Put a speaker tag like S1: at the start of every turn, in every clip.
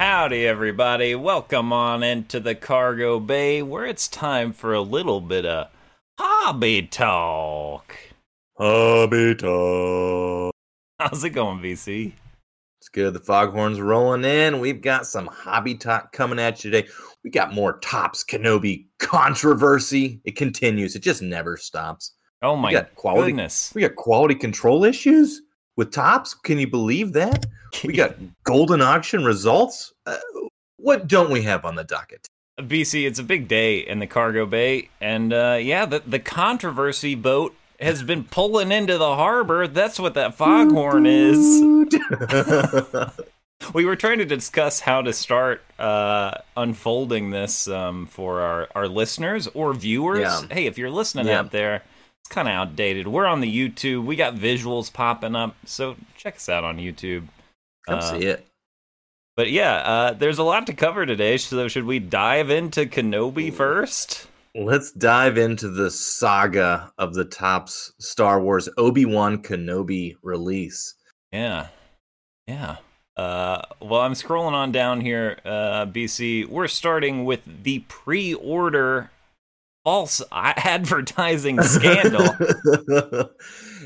S1: Howdy, everybody. Welcome on into the cargo bay where it's time for a little bit of hobby talk.
S2: Hobby talk.
S1: How's it going, BC?
S2: It's good. The foghorns rolling in. We've got some hobby talk coming at you today. We got more Topps Kenobi controversy. It continues. It just never stops.
S1: Oh my
S2: we got quality,
S1: goodness.
S2: We got quality control issues with Topps. Can you believe that? We got Goldin auction results. Uh, what don't we have on the docket?
S1: BC, it's a big day in the cargo bay. And uh, yeah, the, the controversy boat has been pulling into the harbor. That's what that foghorn is. we were trying to discuss how to start uh, unfolding this um, for our, our listeners or viewers.
S2: Yeah.
S1: Hey, if you're listening
S2: Yeah.
S1: out there, kind of outdated. We're on the YouTube. We got visuals popping up, so check us out on YouTube.
S2: Come
S1: Uh,
S2: see it.
S1: But yeah, uh, there's a lot to cover today. So should we dive into Kenobi first?
S2: Let's dive into the saga of the Topps Star Wars Obi Wan Kenobi release.
S1: Yeah, yeah. Uh, well, I'm scrolling on down here, uh, BC. We're starting with the pre-order false advertising scandal.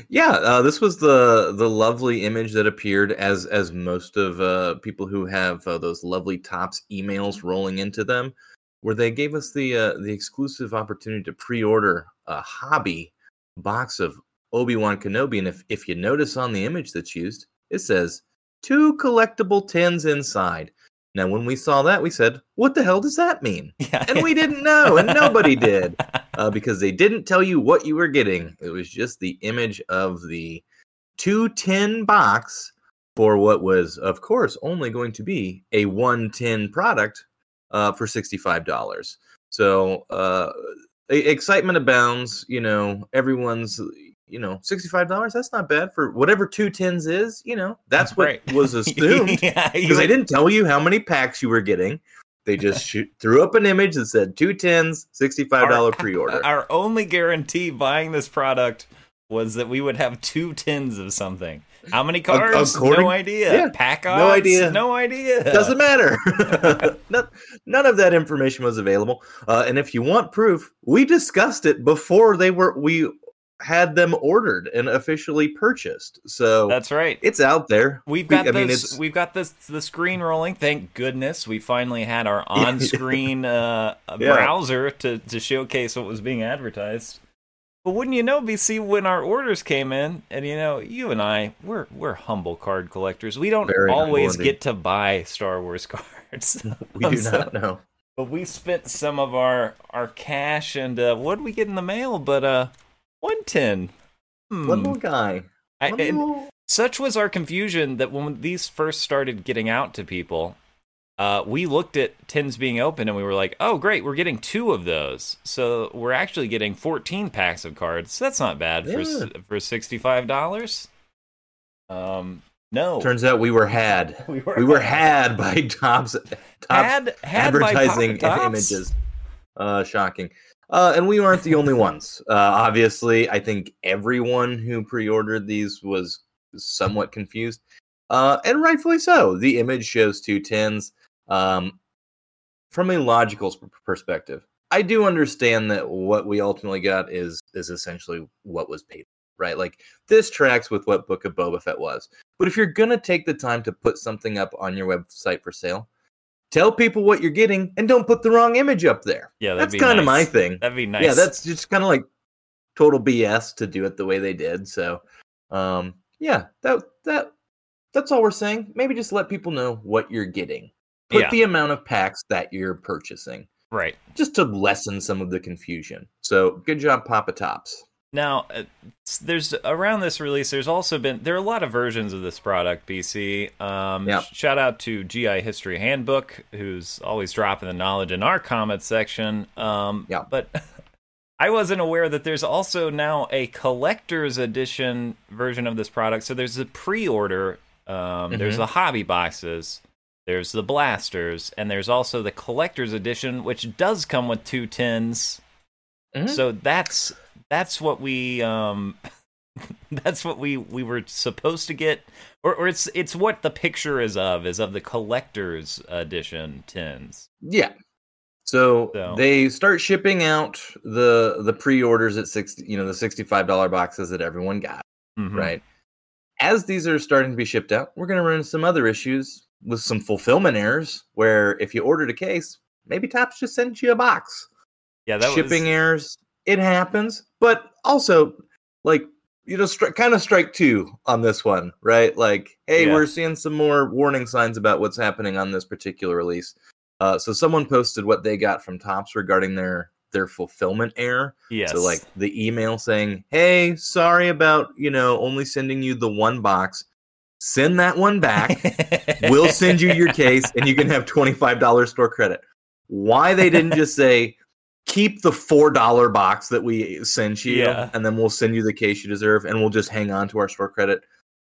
S2: yeah, uh, this was the the lovely image that appeared as as most of uh, people who have uh, those lovely Topps emails rolling into them, where they gave us the uh, the exclusive opportunity to pre-order a hobby box of Obi Wan Kenobi, and if if you notice on the image that's used, it says two collectible tins inside. Now, when we saw that, we said, "What the hell does that mean?"
S1: yeah,
S2: And we didn't know, and nobody did uh, because they didn't tell you what you were getting. It was just the image of the 210 box for what was, of course, only going to be a 110 product uh, for $65. So uh, excitement abounds. You know, everyone's, you know, $65, that's not bad for whatever 210s is. You know, that's what
S1: Right.
S2: was assumed
S1: yeah,
S2: because
S1: you-
S2: they didn't tell you how many packs you were getting. They just shoot, threw up an image that said two tens, sixty-five dollar pre-order.
S1: Our only guarantee buying this product was that we would have two tins of something. How many cars?
S2: according-
S1: no idea.
S2: yeah,
S1: Pack
S2: no idea.
S1: No idea.
S2: Doesn't matter. none, none of that information was available. Uh, and if you want proof, we discussed it before they were we had them ordered and officially purchased. So
S1: That's right.
S2: it's out there.
S1: We've
S2: We-
S1: got
S2: I
S1: this.
S2: mean,
S1: we've got this. The screen rolling. Thank goodness we finally had our on-screen uh,
S2: Yeah.
S1: browser to to showcase what was being advertised. But wouldn't you know, BC, when our orders came in, and you know, you and I, we're we're humble card collectors. We don't
S2: Very
S1: always get to buy Star Wars cards.
S2: we do not know.
S1: But we spent some of our our cash, and uh, what did we get in the mail? But uh, one tin. Hmm.
S2: One little guy.
S1: I-
S2: One
S1: and-
S2: little-
S1: such was our confusion that when these first started getting out to people, uh, we looked at tins being open and we were like, "Oh, great, we're getting two of those." So we're actually getting 14 packs of cards. So That's not bad for
S2: Yeah.
S1: for 65 dollars. Um, no,
S2: Turns out we were had.
S1: we were,
S2: We were had by Topps, Topps
S1: had had by
S2: advertising
S1: Pocket Topps?
S2: images. Uh, shocking. Uh, and we aren't the only ones. Uh, obviously, I think everyone who pre-ordered these was somewhat confused, uh, and rightfully so. The image shows two tens. Um, from a logical perspective, I do understand that what we ultimately got is is essentially what was paid. Right, like this tracks with what Book of Boba Fett was. But if you're gonna take the time to put something up on your website for sale, tell people what you're getting and don't put the wrong image up there.
S1: Yeah,
S2: That's kind of
S1: nice.
S2: my thing.
S1: That'd be nice.
S2: Yeah, that's just kind of like total BS to do it the way they did. So, um, yeah, that that that's all we're saying. Maybe just let people know what you're getting. Put
S1: Yeah.
S2: the amount of packs that you're purchasing,
S1: right.
S2: just to lessen some of the confusion. So, good job, Papa Topps.
S1: Now, uh, there's around this release. There's also been there are a lot of versions of this product. BC. Um,
S2: Yeah.
S1: sh- Shout out to GI History Handbook, who's always dropping the knowledge in our comment section. Um,
S2: Yeah.
S1: But I wasn't aware that there's also now a collector's edition version of this product. So there's a pre-order. Um, There's
S2: Mhm.
S1: the hobby boxes. There's the blasters, and there's also the collector's edition, which does come with two tins.
S2: Mhm.
S1: So that's that's what we um that's what we we were supposed to get, or or it's it's what the picture is of is of the collector's edition tins.
S2: Yeah. So,
S1: So-
S2: they start shipping out the the pre-orders at sixty, you know, the sixty-five dollar boxes that everyone got.
S1: Mhm.
S2: right? As these are starting to be shipped out, we're going to run into some other issues with some fulfillment errors where if you ordered a case, maybe Topps just sent you a box.
S1: Yeah, that
S2: Shipping
S1: was,
S2: errors, it happens, but also like you know, stri- kind of strike two on this one, right? Like, hey,
S1: Yeah.
S2: we're seeing some more warning signs about what's happening on this particular release. Uh, so someone posted what they got from Topps regarding their their fulfillment error.
S1: yes.
S2: So like the email saying, "Hey, sorry about, you know, only sending you the one box. Send that one back. we'll send you your case and you can have $25 store credit." Why they didn't just say, "Keep the $4 box that we sent you
S1: Yeah.
S2: and then we'll send you the case you deserve and we'll just hang on to our store credit."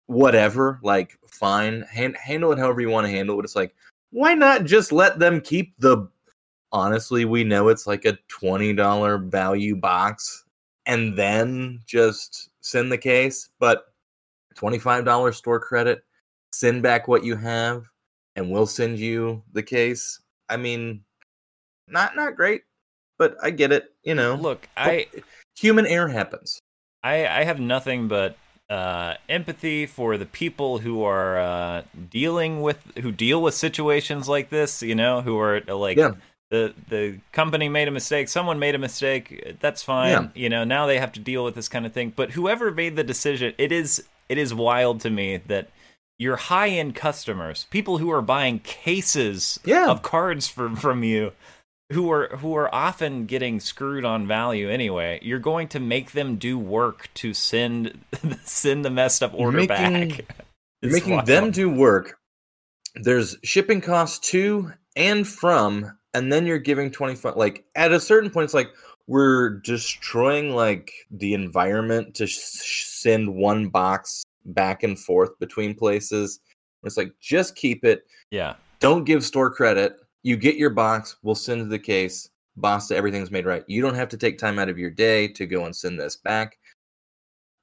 S2: Whatever, like fine. Han- handle it however you want to handle it. It's like, why not just let them keep the honestly, we know it's like a $20 value box and then just send the case, but $25 store credit, send back what you have and we'll send you the case. I mean, not not great, but I get it, you know.
S1: Look, I
S2: human error happens.
S1: I I have nothing but uh, empathy for the people who are uh, dealing with who deal with situations like this. You know, who are uh, like
S2: Yeah.
S1: the the company made a mistake, someone made a mistake. That's fine.
S2: Yeah.
S1: You know, now they have to deal with this kind of thing. But whoever made the decision, it is it is wild to me that your high end customers, people who are buying cases
S2: Yeah.
S1: of cards from from you. Who are who are often getting screwed on value anyway? You're going to make them do work to send send the messed up order
S2: making-
S1: back.
S2: You're making them do work. There's shipping costs to and from, and then you're giving 25. Like at a certain point, it's like we're destroying like the environment to sh- send one box back and forth between places. It's like just keep it.
S1: yeah.
S2: Don't give store credit. You get your box. We'll send the case. Basta, everything's made right. You don't have to take time out of your day to go and send this back.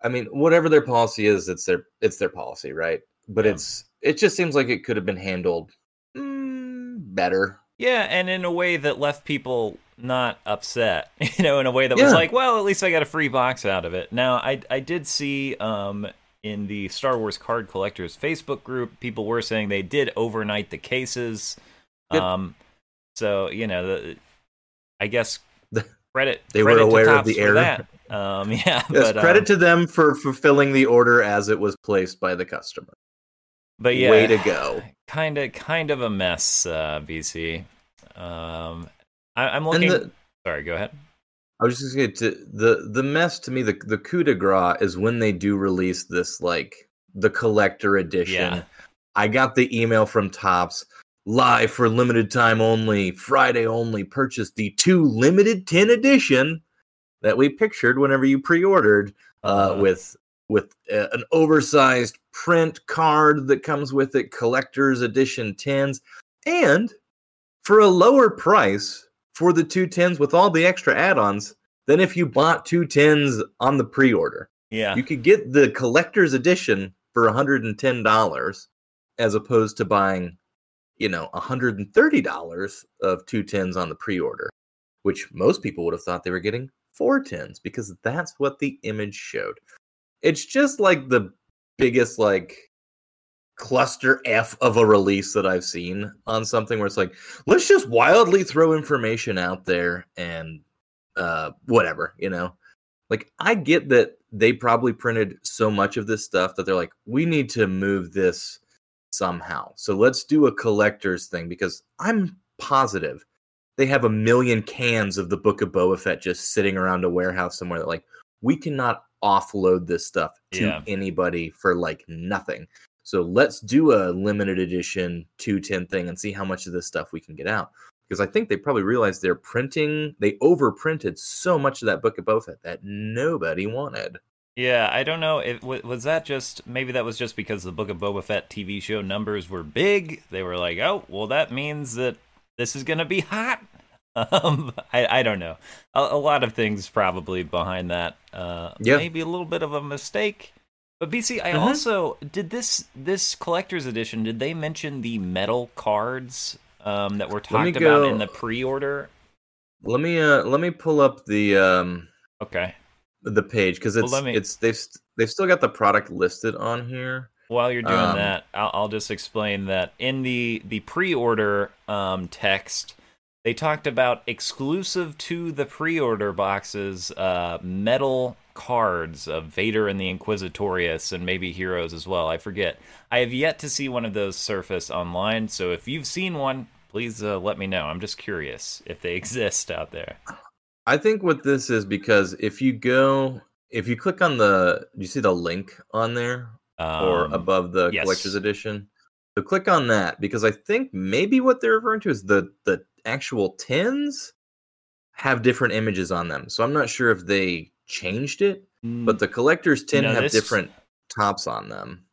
S2: I mean, whatever their policy is, it's their it's their policy, right? But
S1: Yeah.
S2: it's it just seems like it could have been handled mm, better.
S1: Yeah, and in a way that left people not upset. You know, in a way that was like, well, at least I got a free box out of it. Now, I I did see um in the Star Wars card collectors Facebook group, people were saying they did overnight the cases.
S2: Good.
S1: Um so, you know, the I guess
S2: The-
S1: credit
S2: they were
S1: credit to
S2: aware of the error.
S1: Um yeah,
S2: Yes,
S1: but
S2: credit
S1: um,
S2: to them for fulfilling the order as it was placed by the customer.
S1: but yeah,
S2: Way to go.
S1: Kind of kind of a mess uh BC. Um I, I'm looking
S2: the,
S1: Sorry, go ahead.
S2: I was just going to the the mess to me the the coup de grace is when they do release this like the collector edition.
S1: Yeah.
S2: I got the email from Topps live for limited time only, Friday only. Purchase the two limited tin edition that we pictured whenever you pre-ordered uh,
S1: Uh,
S2: with with uh, an oversized print card that comes with it, collector's edition tins, and for a lower price for the two tins with all the extra add-ons than if you bought two tins on the pre-order.
S1: Yeah.
S2: You could get the collector's edition for $110 as opposed to buying, you know, $130 of two tens on the pre-order, which most people would have thought they were getting four tens because that's what the image showed. It's just like the biggest like cluster F of a release that I've seen on something where it's like, let's just wildly throw information out there and uh whatever, you know. Like I get that they probably printed so much of this stuff that they're like, we need to move this somehow. So let's do a collector's thing because I'm positive they have a million cans of the Book of Boba Fett just sitting around a warehouse somewhere that like we cannot offload this stuff to
S1: Yeah.
S2: anybody for like nothing. So let's do a limited edition 210 thing and see how much of this stuff we can get out. Because I think they probably realized they're printing, they overprinted so much of that Book of Boba Fett that nobody wanted.
S1: Yeah, I don't know. If, wa- was that just maybe that was just because the Book of Boba Fett TV show numbers were big? They were like, oh, well, that means that this is gonna be hot. Um, I, I don't know. A, a lot of things probably behind that. Uh,
S2: Yeah.
S1: maybe a little bit of a mistake. But BC, I
S2: Mhm.
S1: also did this this collector's edition. Did they mention the metal cards um, that were talked about
S2: go-
S1: in the pre-order?
S2: Let me uh let me pull up the um
S1: Okay.
S2: The page because it's
S1: let me-
S2: it's they've they've still got the product listed on here.
S1: While you're doing
S2: Um,
S1: that, I'll, I'll just explain that in the the pre-order um, text, they talked about exclusive to the pre-order boxes, uh, metal cards of Vader and the Inquisitorius, and maybe heroes as well. I forget. I have yet to see one of those surface online, so if you've seen one, please uh, let me know. I'm just curious if they exist out there.
S2: I think what this is because if you go if you click on the you see the link on there or
S1: Um,
S2: above the
S1: yes.
S2: collector's edition. So click on that because I think maybe what they're referring to is the the actual tins have different images on them. So I'm not sure if they changed it, but the collector's tin
S1: No,
S2: have
S1: this-
S2: different tops on them.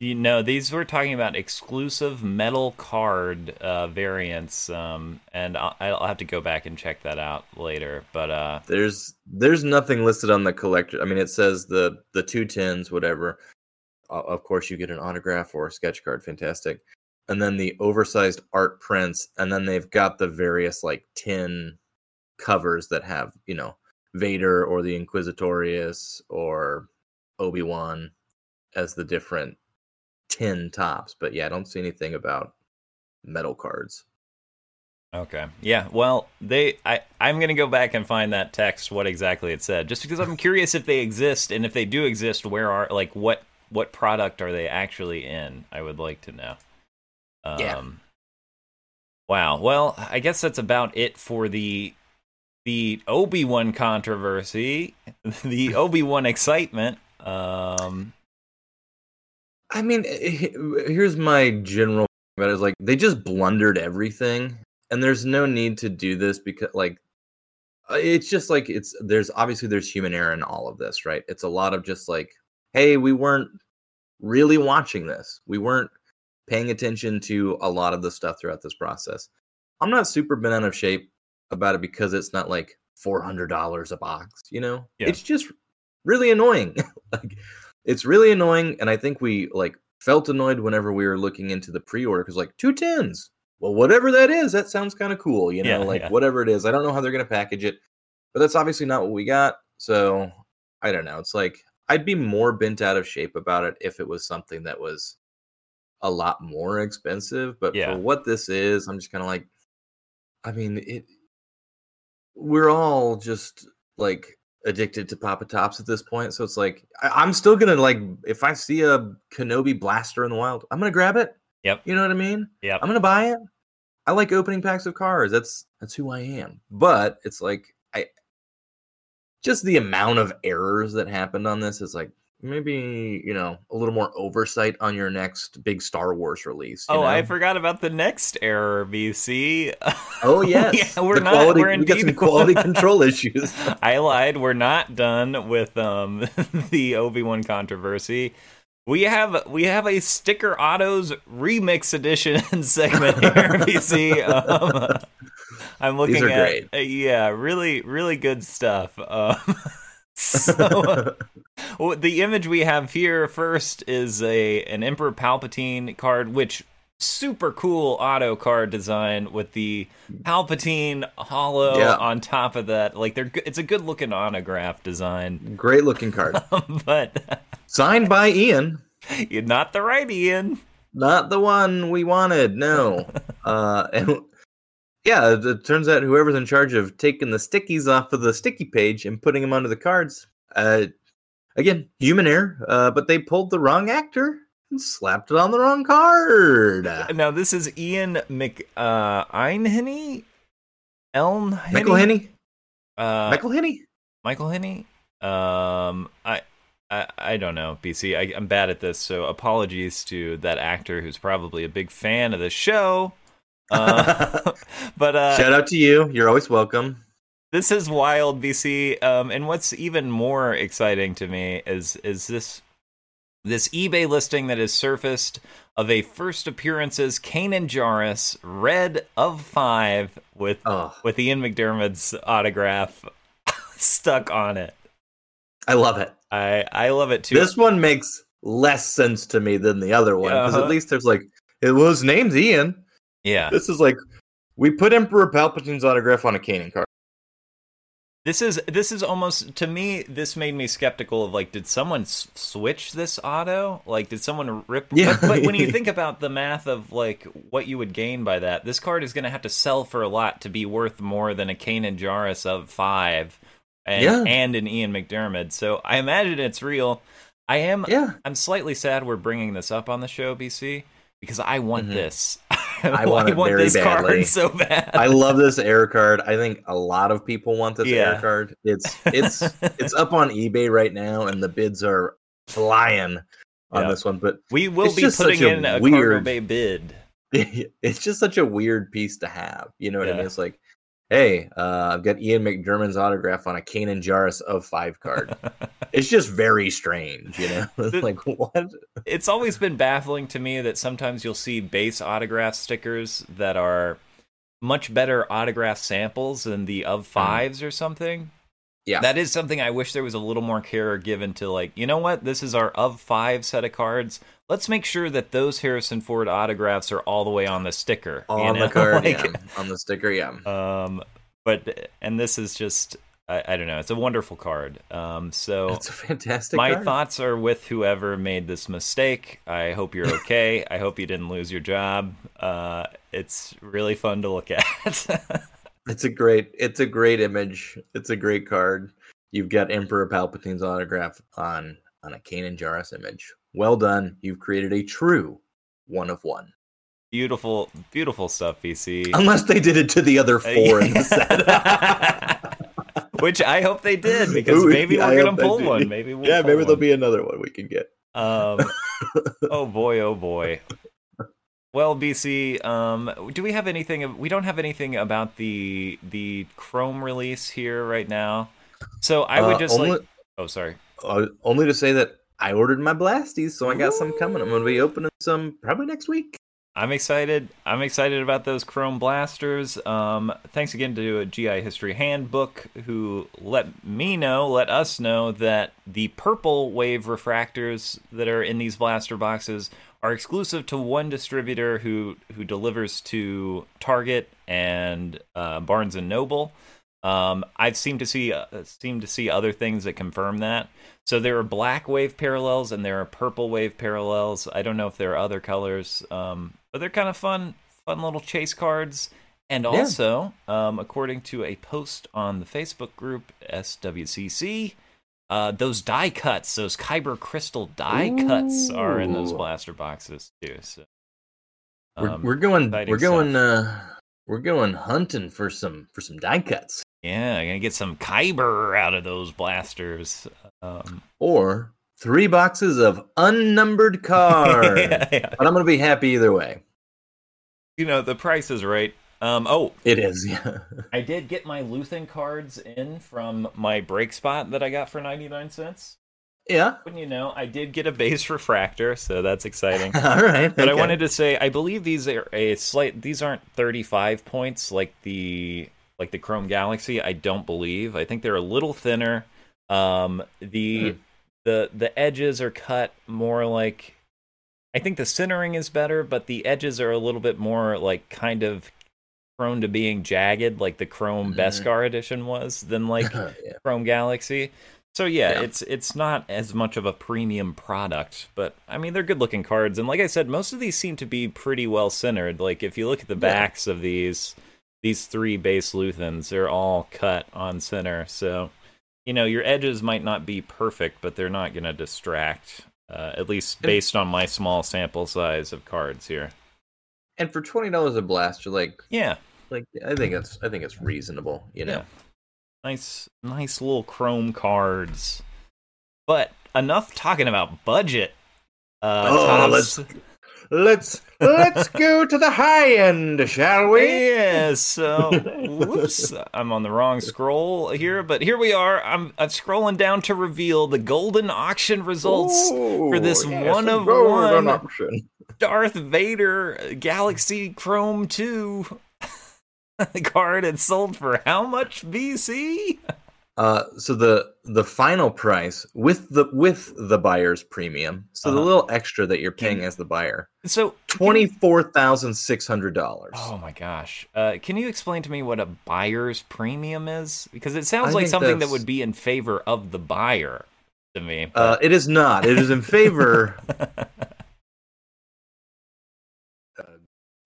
S1: You know, these were talking about exclusive metal card uh, variants, um, and I'll, I'll have to go back and check that out later. But uh,
S2: There's there's nothing listed on the collector. I mean, it says the the two tins, whatever. Of course, you get an autograph or a sketch card, fantastic. And then the oversized art prints, and then they've got the various like tin covers that have you know Vader or the Inquisitorius or Obi Wan as the different tin tops. But yeah, I don't see anything about metal cards.
S1: okay, yeah. Well, they, I, I'm gonna go back and find that text, what exactly it said, just because I'm curious if they exist, and if they do exist, where are like what what product are they actually in? I would like to know. Um,
S2: Yeah.
S1: Wow. Well, I guess that's about it for the the Obi Wan controversy, the Obi Wan excitement. Um,
S2: I mean, here's my general about it is like they just blundered everything, and there's no need to do this because like uh, it's just like it's there's obviously there's human error in all of this, right? It's a lot of just like, hey, we weren't really watching this, we weren't paying attention to a lot of the stuff throughout this process. I'm not super bent out of shape about it because it's not like four hundred dollars a box, you know.
S1: Yeah.
S2: It's just really annoying. like it's really annoying and i think we like felt annoyed whenever we were looking into the pre-order because like two tins well whatever that is that sounds kind of cool you know
S1: Yeah,
S2: like
S1: yeah.
S2: whatever it is i don't know how they're going to package it but that's obviously not what we got so i don't know it's like i'd be more bent out of shape about it if it was something that was a lot more expensive but
S1: Yeah.
S2: for what this is i'm just kind of like i mean it we're all just like addicted to Papa Topps at this point. So it's like I, I'm still gonna like if I see a Kenobi blaster in the wild, I'm gonna grab it.
S1: Yep.
S2: You know what I mean?
S1: Yep.
S2: I'm gonna buy it. I like opening packs of cars. That's that's who I am. But it's like I just the amount of errors that happened on this is like maybe you know a little more oversight on your next big Star Wars release.
S1: oh, I forgot about the next error, BC.
S2: Oh yes,
S1: yeah, we're
S2: The
S1: not.
S2: quality-
S1: we're
S2: we got some quality control issues.
S1: I lied. We're not done with um the Obi Wan controversy. We have we have a sticker autos remix edition segment here, BC. Um, I'm looking at
S2: great.
S1: uh, yeah, really really good stuff. Um, so well, the image we have here first is a an Emperor Palpatine card, which super cool auto card design with the Palpatine hollow
S2: Yeah.
S1: on top of that. Like they're it's a good looking autograph design,
S2: Great looking card.
S1: but
S2: Signed by Ian.
S1: you're not the right Ian.
S2: Not the one we wanted. No. uh, and yeah, it, it turns out whoever's in charge of taking the stickies off of the sticky page and putting them onto the cards, uh, again, human error, uh, but they pulled the wrong actor and slapped it on the wrong card.
S1: Now this is Ian Mc uh Einhenny? Elm
S2: Michael Henney?
S1: Uh,
S2: Michael Henney?
S1: Michael Henney? Um, I, I, I don't know, BC. I, I'm bad at this, so apologies to that actor who's probably a big fan of the show. Uh, but uh,
S2: Shout out to you. You're always welcome.
S1: this is wild, BC. Um, and what's even more exciting to me is is this this eBay listing that has surfaced of a first appearances Kanan Jarrus red of five with
S2: Oh,
S1: with Ian McDiarmid's autograph stuck on it.
S2: I love it.
S1: I I love it too.
S2: This one makes less sense to me than the other one because
S1: Uh-huh.
S2: at least there's like it was named Ian.
S1: Yeah,
S2: This is like we put Emperor Palpatine's autograph on a Kanan card.
S1: this is this is almost to me. This made me skeptical of like, did someone s- switch this auto? Like, did someone rip?
S2: Yeah.
S1: But, but when you think about the math of like what you would gain by that, this card is going to have to sell for a lot to be worth more than a Kanan Jarrus of five, and
S2: Yeah.
S1: and an Ian McDiarmid. So I imagine it's real. I am
S2: Yeah,
S1: I'm slightly sad we're bringing this up on the show, BC, because I want
S2: Mhm.
S1: this.
S2: I want it very
S1: this
S2: badly.
S1: card so bad.
S2: I love this air card. I think a lot of people want this
S1: Yeah.
S2: air card. It's it's it's up on eBay right now, and the bids are flying on
S1: Yeah.
S2: this one. But
S1: we will be putting
S2: a
S1: in a
S2: weird-
S1: Bay bid.
S2: it's just such a weird piece to have. You know what I mean? It's like, hey, uh, I've got Ian McDiarmid's autograph on a Kanan Jarrus of five card. it's just very strange, you know?
S1: The-
S2: like what?
S1: it's always been baffling to me that sometimes you'll see base autograph stickers that are much better autograph samples than the of fives or something.
S2: Yeah.
S1: That is something I wish there was a little more care given to like, you know what? This is our of five set of cards. Let's make sure that those Harrison Ford autographs are all the way on the sticker. you
S2: On
S1: know?
S2: the card,
S1: Like,
S2: yeah. On the sticker, yeah.
S1: Um but and this is just I, I don't know, it's a wonderful card. Um so
S2: It's a fantastic
S1: my
S2: card.
S1: thoughts are with whoever made this mistake. I hope you're okay. I hope you didn't lose your job. Uh, it's really fun to look at.
S2: It's a great it's a great image. It's a great card. You've got Emperor Palpatine's autograph on on a Kanan Jarrus image. Well done. You've created a true one of one.
S1: beautiful, beautiful stuff, BC.
S2: Unless they did it to the other four in the set.
S1: Which I hope they did because
S2: Ooh,
S1: maybe we're gonna pull one. Maybe we'll
S2: yeah, maybe there'll be another one we can get.
S1: Um, oh boy, oh boy. Well, BC, um, do we have anything? We don't have anything about the the Chrome release here right now. So I would
S2: Uh,
S1: just
S2: only,
S1: like. Oh, sorry.
S2: uh, only to say that I ordered my blasties, so I got some coming. I'm gonna be opening some probably next week.
S1: I'm excited. I'm excited about those Chrome blasters. Um, thanks again to a GI History Handbook who let me know, let us know that the purple wave refractors that are in these blaster boxes are exclusive to one distributor who who delivers to Target and uh, Barnes and Noble. Um, I've seemed to see uh, seem to see other things that confirm that. So there are black wave parallels and there are purple wave parallels. I don't know if there are other colors, um, but they're kind of fun, fun little chase cards. And also, um, according to a post on the Facebook group SWCC, uh, those die cuts, those Kyber crystal die cuts, are in those blaster boxes too. So
S2: We're,
S1: um,
S2: we're going we're going uh we're going hunting for some for some die cuts.
S1: Yeah, I'm gonna get some Kyber out of those blasters. Um,
S2: Or three boxes of unnumbered cards.
S1: yeah, yeah.
S2: But I'm gonna be happy either way.
S1: You know the price is right. Um, oh,
S2: It is, yeah.
S1: I did get my Luthen cards in from my break spot that I got for 99 cents.
S2: yeah.
S1: Wouldn't you know, I did get a base refractor, so that's exciting.
S2: All right.
S1: But I wanted to say, I believe these are a slight. These aren't 35 points like the like the Chrome Galaxy. I don't believe. I think they're a little thinner. Um, the
S2: Hmm.
S1: the the edges are cut more like. I think the centering is better, but the edges are a little bit more like kind of prone to being jagged, like the Chrome
S2: Mhm.
S1: Beskar edition was, than like
S2: yeah.
S1: Chrome Galaxy. So yeah,
S2: Yeah.
S1: it's it's not as much of a premium product, but I mean they're good looking cards, and like I said, most of these seem to be pretty well centered. Like if you look at the
S2: Yeah.
S1: backs of these these three base Luthens, they're all cut on center. So you know your edges might not be perfect, but they're not going to distract. Uh, at least based on my small sample size of cards here.
S2: And for twenty dollars a blaster, like
S1: Yeah,
S2: like I think it's I think it's reasonable, you know.
S1: Yeah. nice, nice little chrome cards. But enough talking about budget. Uh,
S2: Oh,
S1: Topps-
S2: let's let's let's go to the high end, shall we?
S1: Yeah, so whoops, I'm on the wrong scroll here, but here we are. I'm I'm scrolling down to reveal the Goldin auction results for this
S2: yes,
S1: one of one
S2: option.
S1: Darth Vader Galaxy Chrome 2 card. It sold for how much BC?
S2: Uh, so the the final price with the with the buyer's premium, so the
S1: Uh-huh.
S2: little extra that you're paying
S1: Can-
S2: as the buyer,
S1: So
S2: twenty four thousand six hundred dollars.
S1: Oh my gosh. Uh, can you explain to me what a buyer's premium is? Because it sounds
S2: I
S1: like something that would be in favor of the buyer to me.
S2: Uh, it is not. It is in favor.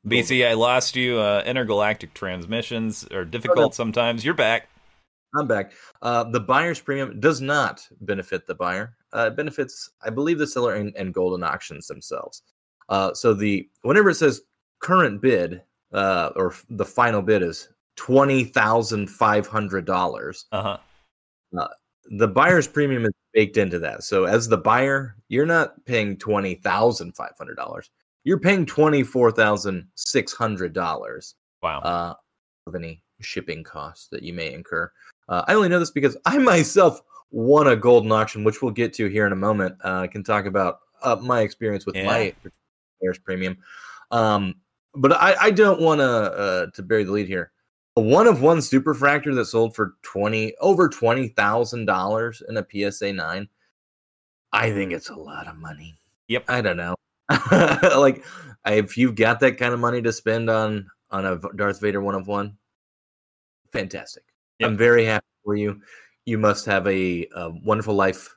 S1: BC, I lost you. Uh, intergalactic transmissions are difficult sometimes. You're back.
S2: I'm back. Uh, the buyer's premium does not benefit the buyer. Uh, it benefits, I believe, the seller and, and Goldin auctions themselves. Uh, so the whenever it says current bid uh, or the final bid is twenty thousand five hundred dollars,
S1: Uh huh.
S2: the buyer's premium is baked into that. So as the buyer, you're not paying twenty thousand five hundred dollars. You're paying twenty four thousand six hundred dollars
S1: Wow.
S2: uh, of any shipping costs that you may incur. Uh, I only know this because I myself won a Goldin auction, which we'll get to here in a moment. Uh, I can talk about uh, my experience with my buyer's premium. Um, but I, I don't want to uh, to bury the lead here. A one of one superfractor that sold for twenty over twenty thousand dollars in a PSA nine. I think it's a lot of money.
S1: Yep.
S2: I don't know. like if you've got that kind of money to spend on on a Darth Vader one of one, fantastic.
S1: Yep.
S2: I'm very happy for you. You must have a, a wonderful life.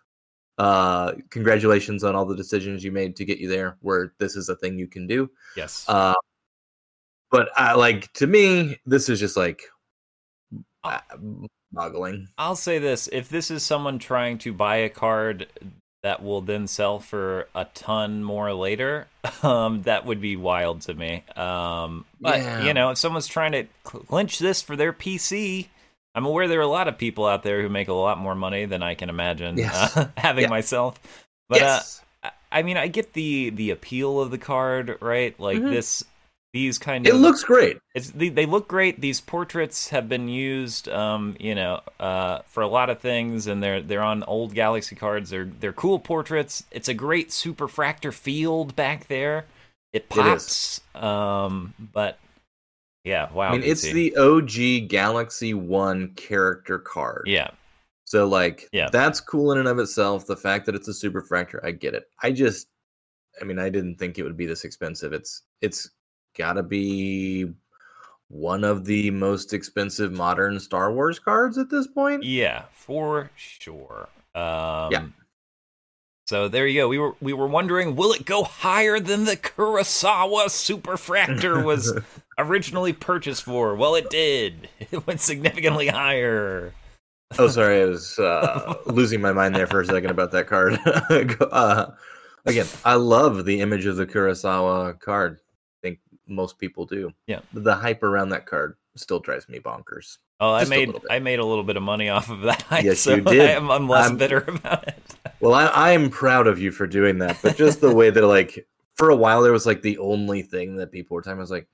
S2: Uh, congratulations on all the decisions you made to get you there, where this is a thing you can do.
S1: yes.
S2: Uh, but I like to me, this is just like uh, boggling.
S1: I'll say this: if this is someone trying to buy a card that will then sell for a ton more later, um, that would be wild to me. Um, but
S2: Yeah.
S1: you know, if someone's trying to clinch this for their PC, I'm aware there are a lot of people out there who make a lot more money than I can imagine
S2: Yes.
S1: uh, having
S2: Yeah.
S1: myself. But
S2: yes,
S1: uh, I- mean, I get the the appeal of the card, right? Like
S2: Mhm.
S1: this, these kind of it
S2: looks great.
S1: it's they, they look great. These portraits have been used, um, you know, uh, for a lot of things, and they're they're on old Galaxy cards. They're they're cool portraits. It's a great superfractor field back there. It
S2: It
S1: pops,
S2: is.
S1: um, but yeah, wow.
S2: I mean, it's the OG Galaxy One character card.
S1: yeah,
S2: So like
S1: Yeah.
S2: that's cool in and of itself. The fact that it's a super fractor, I get it. I just I mean, I didn't think it would be this expensive. It's it's gotta be one of the most expensive modern Star Wars cards at this point.
S1: yeah, for sure. Um,
S2: Yeah.
S1: So there you go. We were we were wondering, will it go higher than the Kurosawa Superfractor was originally purchased for? Well, it did. It went significantly higher.
S2: oh, sorry, I was uh, losing my mind there for a second about that card. Uh, again, I love the image of the Kurosawa card. I think most people do.
S1: Yeah.
S2: The hype around that card still drives me bonkers.
S1: Oh, I
S2: Just
S1: made. I made a little bit of money off of that.
S2: Yes,
S1: so
S2: you did.
S1: I am, I'm less
S2: I'm-
S1: bitter about it.
S2: Well, I, I'm proud of you for doing that, but just the way that like for a while there was like the only thing that people were talking. about. I was like,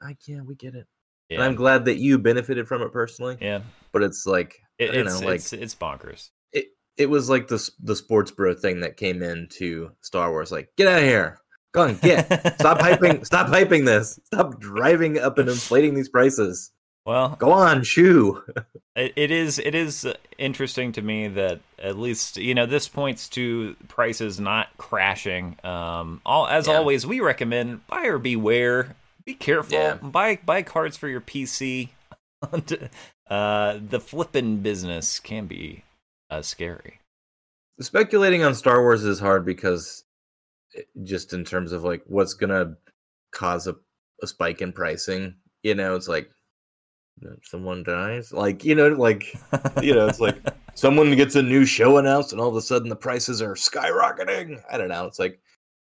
S2: I yeah, we get it, and I'm glad that you benefited from it personally.
S1: yeah.
S2: But it's like
S1: It, it's,
S2: know, like
S1: it's it's bonkers.
S2: it, it was like the the sports bro thing that came into Star Wars. Like, get out of here, go on, get stop hyping, stop hyping this, stop driving up and inflating these prices.
S1: Well,
S2: Go on, shoo.
S1: it, it is it is interesting to me that at least you know this points to prices not crashing. Um, all as
S2: Yeah.
S1: always, we recommend buyer beware. Be careful.
S2: Yeah.
S1: Buy buy cards for your PC. uh, the flipping business can be uh, scary.
S2: speculating on Star Wars is hard because just in terms of like what's gonna cause a, a spike in pricing, you know, it's like someone dies, like you know, like you know, it's like someone gets a new show announced and all of a sudden the prices are skyrocketing. I don't know. It's like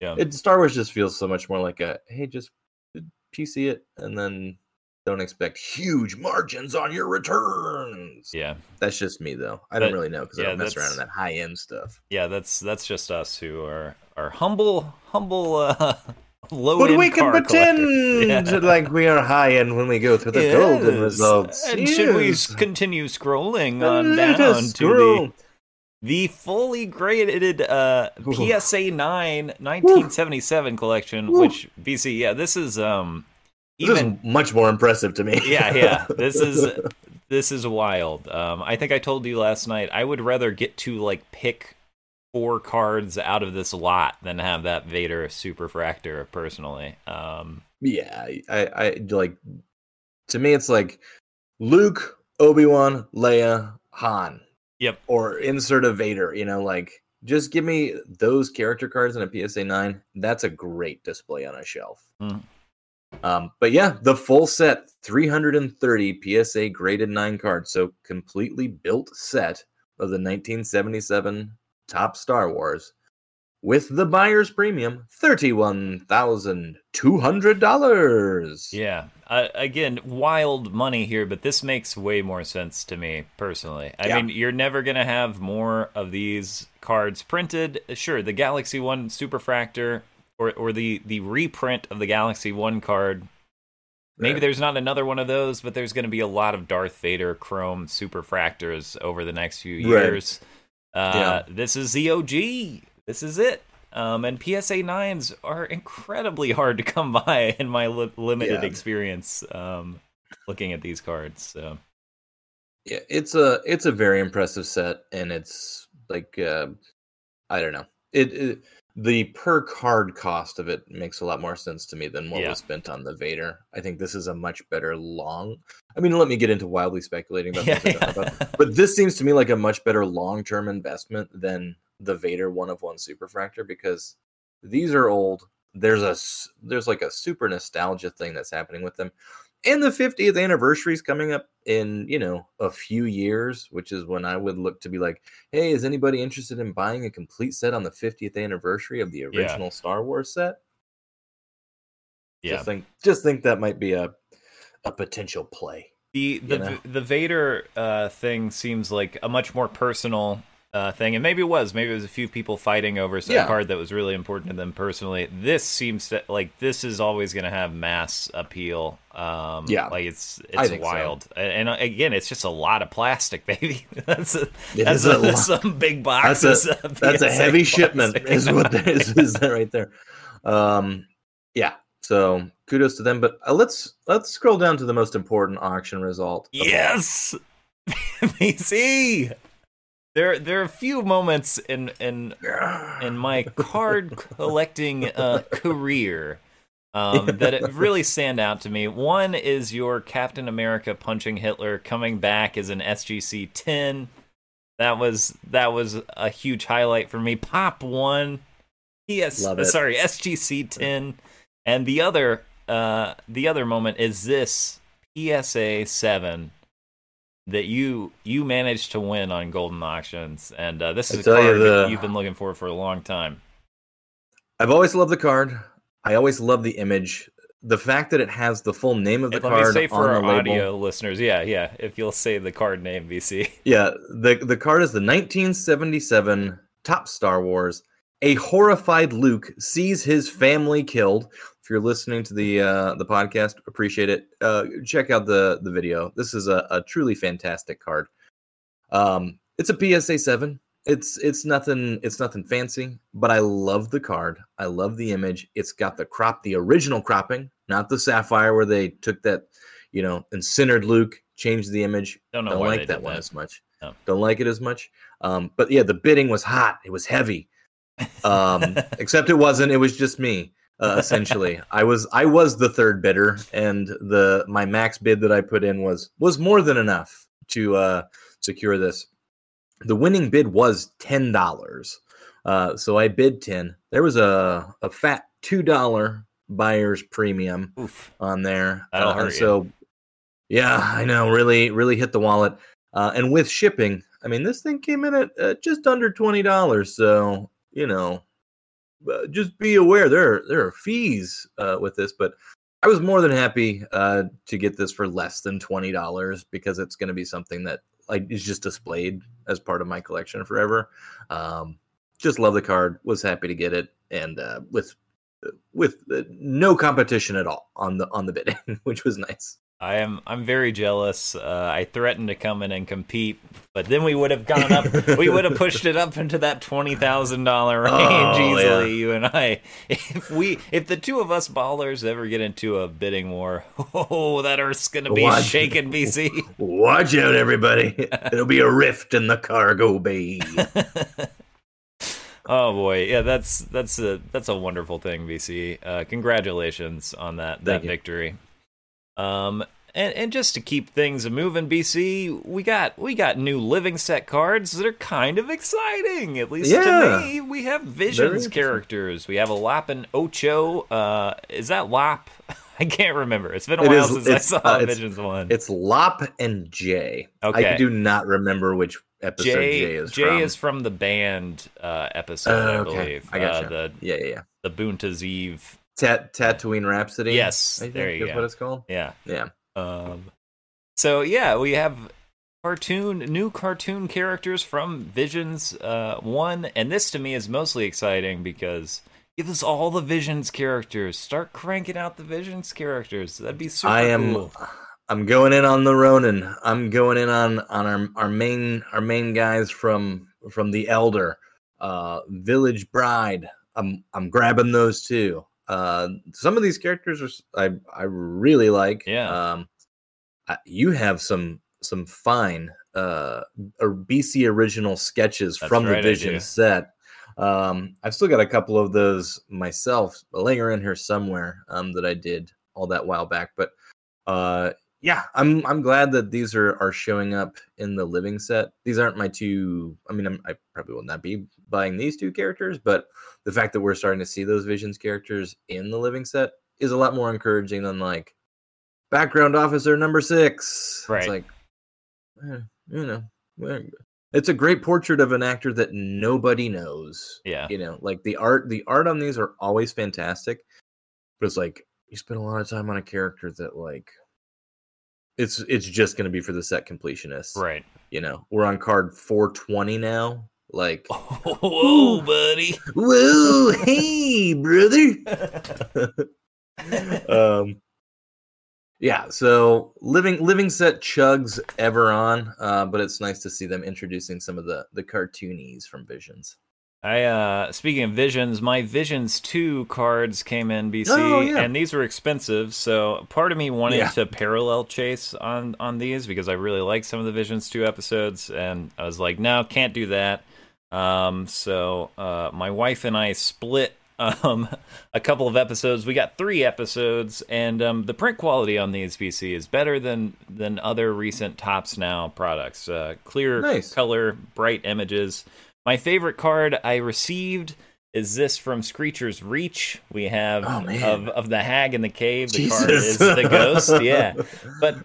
S1: Yeah.
S2: it Star Wars just feels so much more like a hey, just PC it and then don't expect huge margins on your returns.
S1: yeah.
S2: That's just me though. I don't really know because I don't mess around
S1: that's-
S2: in that high end stuff.
S1: yeah that's that's just us who are are humble humble uh low
S2: But
S1: end
S2: we can pretend.
S1: Yeah.
S2: like we are high end when we go through the
S1: Goldin
S2: results.
S1: And should we continue scrolling
S2: Uh,
S1: on
S2: let
S1: down
S2: us
S1: to the the fully graded uh, PSA 9 1977 collection,
S2: Woo.
S1: which BC, yeah, this is um
S2: This
S1: even
S2: is much more impressive to me.
S1: yeah, yeah. This is this is wild. Um, I think I told you last night. I would rather get to like pick four cards out of this lot than have that Vader Superfractor. Personally, um,
S2: yeah. I, I like. To me, it's like Luke, Obi Wan, Leia, Han.
S1: Yep.
S2: Or insert a Vader. You know, like just give me those character cards in a PSA nine. That's a great display on a shelf.
S1: Mhm.
S2: Um, but yeah, the full set, 330 PSA graded nine cards, so completely built set of the 1977 top Star Wars with the buyer's premium, thirty-one thousand two hundred dollars.
S1: yeah. Uh, again, wild money here, but this makes way more sense to me personally. I
S2: Yeah.
S1: mean, you're never gonna have more of these cards printed. Sure, the Galaxy One Superfractor or or the the reprint of the Galaxy One card Maybe
S2: Right.
S1: there's not another one of those, but there's going to be a lot of Darth Vader Chrome Superfractors over the next few
S2: Right.
S1: years. Uh,
S2: Yeah.
S1: This is the OG. This is it. Um, and PSA 9s are incredibly hard to come by in my li- limited
S2: Yeah.
S1: experience um, looking at these cards. So
S2: Yeah, it's a it's a very impressive set, and it's like uh, I don't know. It, it the per card cost of it makes a lot more sense to me than what
S1: Yeah.
S2: was spent on the Vader. I think this is a much better long. I mean, let me get into wildly speculating about
S1: yeah,
S2: things I don't know about. but this seems to me like a much better long term investment than the Vader one of one Superfractor because these are old. There's a there's like a super nostalgia thing that's happening with them, and the 50th anniversary is coming up in you know a few years, which is when I would look to be like, hey, is anybody interested in buying a complete set on the 50th anniversary of the original Star Wars set?
S1: yeah.
S2: Just think, just think that might be a a potential play.
S1: the the
S2: know?
S1: the Vader uh, thing seems like a much more personal uh, thing, and maybe it was. Maybe it was a few people fighting over some
S2: Yeah.
S1: card that was really important to them personally. This seems to like this is always going to have mass appeal. Um,
S2: Yeah.
S1: like it's it's
S2: think so.
S1: wild, and, and uh, again, it's just a lot of plastic, baby. that's a,
S2: It
S1: that's
S2: a
S1: a-
S2: lot.
S1: some big
S2: That's
S1: boxes.
S2: a
S1: of
S2: that's a heavy shipment, is what that is, is that right there. Um, yeah. So kudos to them. But uh, let's let's scroll down to the most important auction result.
S1: Yes, PC. There, there are a few moments in in in my card collecting uh, career um, that it really stand out to me. One is your Captain America punching Hitler coming back as an SGC 10. That was that was a huge highlight for me. Pop one,
S2: it.
S1: sorry SGC 10, and the other uh, the other moment is this PSA 7 that you you managed to win on Goldin Auctions, and uh, this
S2: I
S1: is a
S2: tell you
S1: card
S2: the-
S1: you've been looking for for a long time.
S2: I've always loved the card. I always love the image. The fact that it has the full name of the
S1: And let me say for
S2: on
S1: our
S2: the label.
S1: audio listeners, yeah, yeah. If you'll say the card name, BC.
S2: Yeah, the the card is the 1977 Top Star Wars. A horrified Luke sees his family killed. If you're listening to the uh, the podcast, appreciate it. Uh, check out the the video. This is a, a truly fantastic card. Um, it's a PSA seven. It's it's nothing it's nothing fancy, but I love the card. I love the image. It's got the crop, the original cropping, not the sapphire where they took that, you know, incinered Luke, changed the image
S1: Don't know
S2: don't like that one
S1: that.
S2: as much.
S1: No.
S2: Don't like it as much. Um, but yeah, the bidding was hot. It was heavy. Um, except it wasn't. It was just me. Uh, essentially, I was I was the third bidder, and the my max bid that I put in was was more than enough to uh, secure this. The winning bid was ten dollars, uh, so I bid ten. There was a a fat two dollar buyer's premium
S1: Oof.
S2: on there.
S1: That'll
S2: uh,
S1: hurt you.
S2: So, yeah, I know, really, really hit the wallet. Uh, and with shipping, I mean, this thing came in at uh, just under twenty dollars. So, you know, uh, just be aware there are, there are fees uh, with this, but I was more than happy uh, to get this for less than twenty dollars because it's going to be something that like is just displayed as part of my collection forever. Um, just love the card. Was happy to get it, and uh, with with uh, no competition at all on the on the bidding, which was nice.
S1: I am I'm very jealous. Uh, I threatened to come in and compete, but then we would have gone up. we would have pushed it up into that twenty thousand dollar range
S2: Oh,
S1: easily.
S2: yeah.
S1: You and I, if we, if the two of us ballers ever get into a bidding war, oh, that Earth's gonna be
S2: Watch.
S1: shaking, BC.
S2: Watch out, everybody! It'll be a rift in the cargo bay.
S1: oh boy, yeah, that's that's a that's a wonderful thing, BC. Uh, congratulations on that that
S2: Thank you.
S1: victory. Um, and and just to keep things moving, BC, we got we got new living set cards that are kind of exciting. At least
S2: Yeah.
S1: to me, we have visions characters. We have a Lap and Ocho. Uh, is that Lop? I can't remember. It's been a
S2: It
S1: while
S2: is-
S1: since I saw
S2: uh,
S1: Visions one.
S2: It's Lop and Jay.
S1: Okay.
S2: I do not remember which episode
S1: Jay
S2: Jay is
S1: Jay
S2: from.
S1: is from the band uh, episode, I
S2: okay.
S1: believe.
S2: I gotcha.
S1: Uh, the
S2: yeah, yeah, yeah.
S1: the Boonta's Eve.
S2: Tat- Tatooine Rhapsody.
S1: Yes, there you
S2: is
S1: go.
S2: what it's called.
S1: Yeah.
S2: Yeah.
S1: Um, so yeah, we have cartoon new cartoon characters from Visions uh, one, and this to me is mostly exciting because give us all the Visions characters. Start cranking out the Visions characters. That'd be super
S2: I am.
S1: cool.
S2: I'm going in on the Ronin. I'm going in on on our our main our main guys from from the Elder, uh, Village Bride. I'm I'm grabbing those too. Uh, some of these characters are I I really like.
S1: Yeah.
S2: Um, I, you have some some fine uh or BC original sketches
S1: That's
S2: from
S1: right,
S2: the Vision set. Um, I've still got a couple of those myself laying around here somewhere um, that I did all that while back. But uh, yeah, I'm I'm glad that these are are showing up in the living set. These aren't my two. I mean, I'm, I probably will not be buying these two characters, but the fact that we're starting to see those Visions characters in the living set is a lot more encouraging than like background officer number six.
S1: Right.
S2: It's like, eh, you know, it's a great portrait of an actor that nobody knows.
S1: Yeah.
S2: You know, like the art, the art on these are always fantastic, but it's like you spend a lot of time on a character that like it's it's just going to be for the set completionists.
S1: Right.
S2: You know, we're on card 420 now. Like,
S1: Whoa, buddy.
S2: whoa, hey, brother. um yeah so living living set chugs ever on uh but it's nice to see them introducing some of the the cartoonies from visions
S1: I uh speaking of visions, my Visions 2 cards came in BC
S2: Oh, yeah.
S1: and these were expensive, so part of me wanted
S2: Yeah.
S1: to parallel chase on on these because I really like some of the Visions 2 episodes and I was like, no, can't do that. Um so uh my wife and I split um a couple of episodes. We got 3 episodes and um the print quality on these BC is better than than other recent Topps Now products. Uh clear
S2: Nice.
S1: color, bright images. My favorite card I received is this from Screecher's Reach. We have
S2: Oh,
S1: of of the hag in the cave. The card
S2: Jesus.
S1: is the ghost. Yeah, but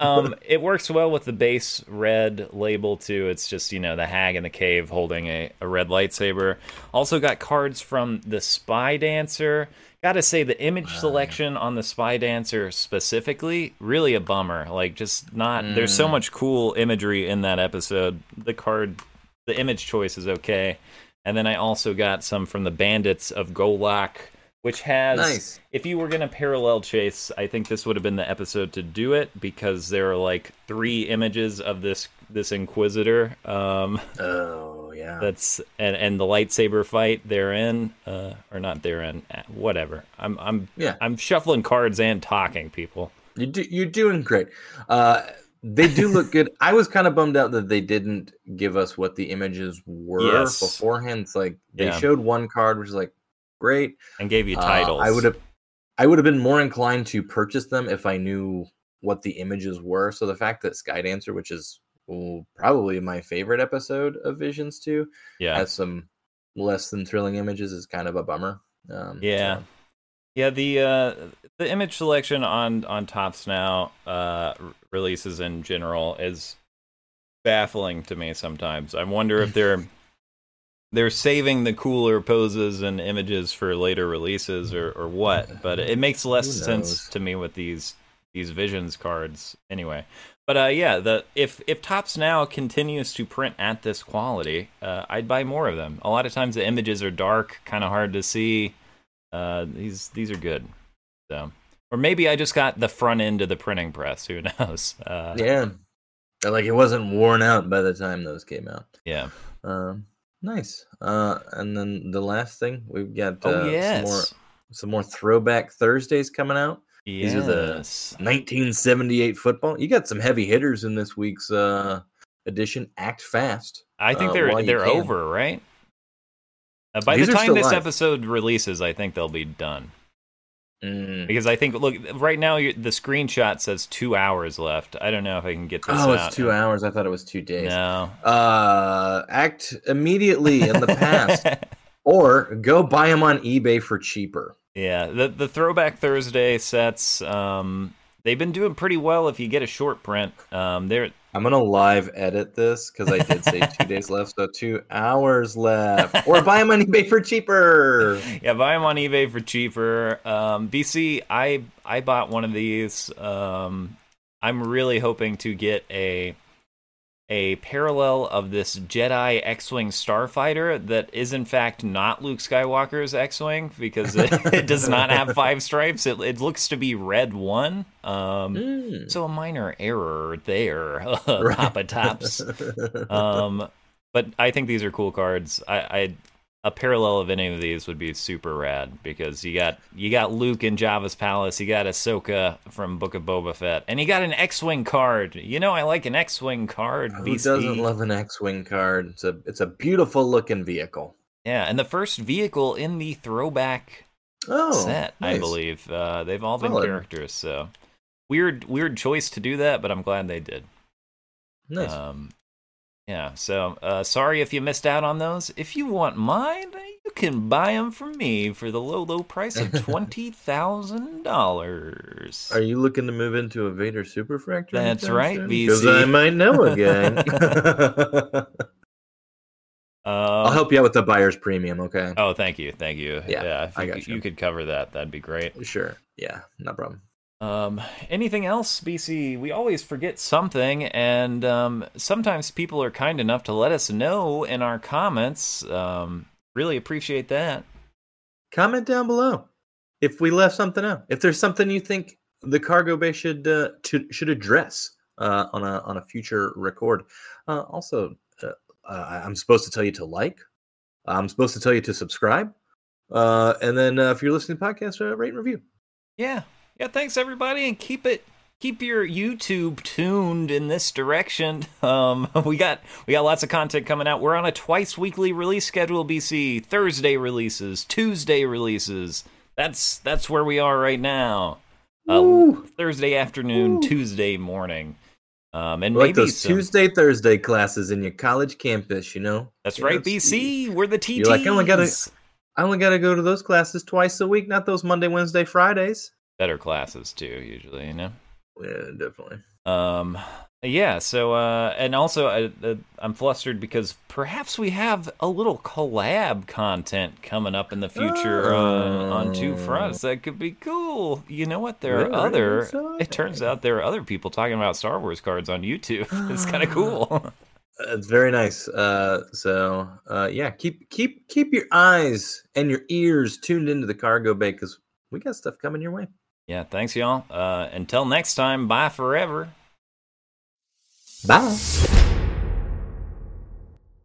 S1: um, it works well with the base red label too. It's just you know the hag in the cave holding a, a red lightsaber. Also got cards from the Spy Dancer. Got to say the image selection on the Spy Dancer specifically really a bummer. Like just not. There's so
S2: Mm.
S1: much cool imagery in that episode. The card, the image choice is okay. And then I also got some from the Bandits of Golak, which has
S2: Nice.
S1: if you were gonna parallel chase, I think this would have been the episode to do it because there are like three images of this this Inquisitor. Um,
S2: oh yeah
S1: that's and and the lightsaber fight therein, uh, or not therein, uh, whatever. I'm I'm
S2: yeah
S1: I'm shuffling cards and talking, people.
S2: you do, you're doing great uh they do look good i was kind of bummed out that they didn't give us what the images were
S1: Yes.
S2: beforehand it's like they
S1: Yeah.
S2: showed one card which is like great
S1: And gave you
S2: Uh,
S1: titles.
S2: I would have I would have been more inclined to purchase them if I knew what the images were. So the fact that Spy Dancer, which is well, probably my favorite episode of Visions 2,
S1: Yeah.
S2: has some less than thrilling images is kind of a bummer. Um,
S1: Yeah.
S2: so-
S1: Yeah, the uh, the image selection on on Topps Now uh, r- releases in general is baffling to me sometimes. I wonder if they're they're saving the cooler poses and images for later releases or, or what. But it makes less sense to me with these these visions cards anyway. But uh, yeah, the if if Topps Now continues to print at this quality, uh, I'd buy more of them. A lot of times the images are dark, kind of hard to see. Uh, these these are good. So, or maybe I just got the front end of the printing press. Who knows? Uh,
S2: Yeah. Like it wasn't worn out by the time those came out.
S1: yeah.
S2: Um, nice. Uh, and then the last thing we've got uh,
S1: Oh
S2: some more some more throwback Thursdays coming out.
S1: yes.
S2: are the 1978 football. You got some heavy hitters in this week's uh edition. Act fast.
S1: I think
S2: uh,
S1: they're they're over, right? Uh, by
S2: These
S1: the time this
S2: live.
S1: episode releases, I think they'll be done.
S2: Mm.
S1: Because I think, look, right now you- the screenshot says two hours left. I don't know if I can get this
S2: Oh,
S1: out.
S2: it's two hours. I thought it was two days.
S1: No.
S2: Uh, act immediately in the past, or go buy them on eBay for cheaper.
S1: yeah, the the Throwback Thursday sets, um, they've been doing pretty well if you get a short print. Um, they're
S2: I'm gonna live edit this because I did say two days left, so two hours left. Or buy them on eBay for cheaper.
S1: yeah, buy them on eBay for cheaper. Um, BC, I I bought one of these. Um, I'm really hoping to get a a parallel of this Jedi X-wing starfighter that is in fact not Luke Skywalker's X-wing because it, it does not have five stripes. It, it looks to be red one. Um,
S2: Mm.
S1: so a minor error there. Papa Topps. um, but I think these are cool cards. I, I a parallel of any of these would be super rad because you got you got Luke in Jabba's palace, you got Ahsoka from Book of Boba Fett, and you got an X-wing card. You know I like an X-wing card.
S2: Who
S1: BC.
S2: doesn't love an X-wing card? It's a it's a beautiful looking vehicle.
S1: Yeah, and the first vehicle in the throwback
S2: Oh,
S1: set, I believe. Uh, they've all been
S2: Solid.
S1: characters, so weird weird choice to do that, but I'm glad they did.
S2: Nice.
S1: Um, yeah. So uh, sorry if you missed out on those. If you want mine, you can buy them from me for the low, low price of twenty thousand dollars.
S2: Are you looking to move into a Vader Superfractor?
S1: That's
S2: anytime
S1: right,
S2: soon?
S1: BC.
S2: 'Cause I might know a guy. I'll help you out with the buyer's premium. Okay.
S1: oh, thank you, thank you.
S2: Yeah,
S1: if
S2: I got you.
S1: you could cover that. That'd be great.
S2: Sure. Yeah. No problem.
S1: Um, anything else, BC? We always forget something, and um, sometimes people are kind enough to let us know in our comments. Um, really appreciate that.
S2: Comment down below if we left something out. If there's something you think the cargo bay should uh, to, should address uh, on a on a future record. Uh, also, uh, I'm supposed to tell you to like. I'm supposed to tell you to subscribe. Uh, and then uh, if you're listening to the podcast, uh, rate and review.
S1: Yeah. Yeah, thanks everybody and keep it keep your YouTube tuned in this direction. Um we got we got lots of content coming out. We're on a twice weekly release schedule, BC. Thursday releases, Tuesday releases. That's that's where we are right now. Uh, Thursday afternoon,
S2: Woo.
S1: Tuesday morning. Um and
S2: like
S1: maybe
S2: those
S1: some,
S2: Tuesday, Thursday classes in your college campus, you know.
S1: That's
S2: You
S1: right,
S2: know,
S1: BC. We're the TTs.
S2: You're like, "Oh, I gotta- I only got to go to those classes twice a week, not those Monday, Wednesday, Fridays.
S1: Better classes too, usually, you know.
S2: Yeah, definitely.
S1: Um, yeah. So, uh, and also, I, uh, I'm flustered because perhaps we have a little collab content coming up in the future on on two
S2: Oh.
S1: fronts. That could be cool. You know what? There are
S2: Really
S1: other.
S2: exciting.
S1: It turns out there are other people talking about Star Wars cards on YouTube. it's kind of cool.
S2: It's very nice. Uh, so uh, yeah, keep keep keep your eyes and your ears tuned into the cargo bay because we got stuff coming your way.
S1: Yeah. Thanks, y'all. Uh, until next time. Bye forever.
S2: Bye.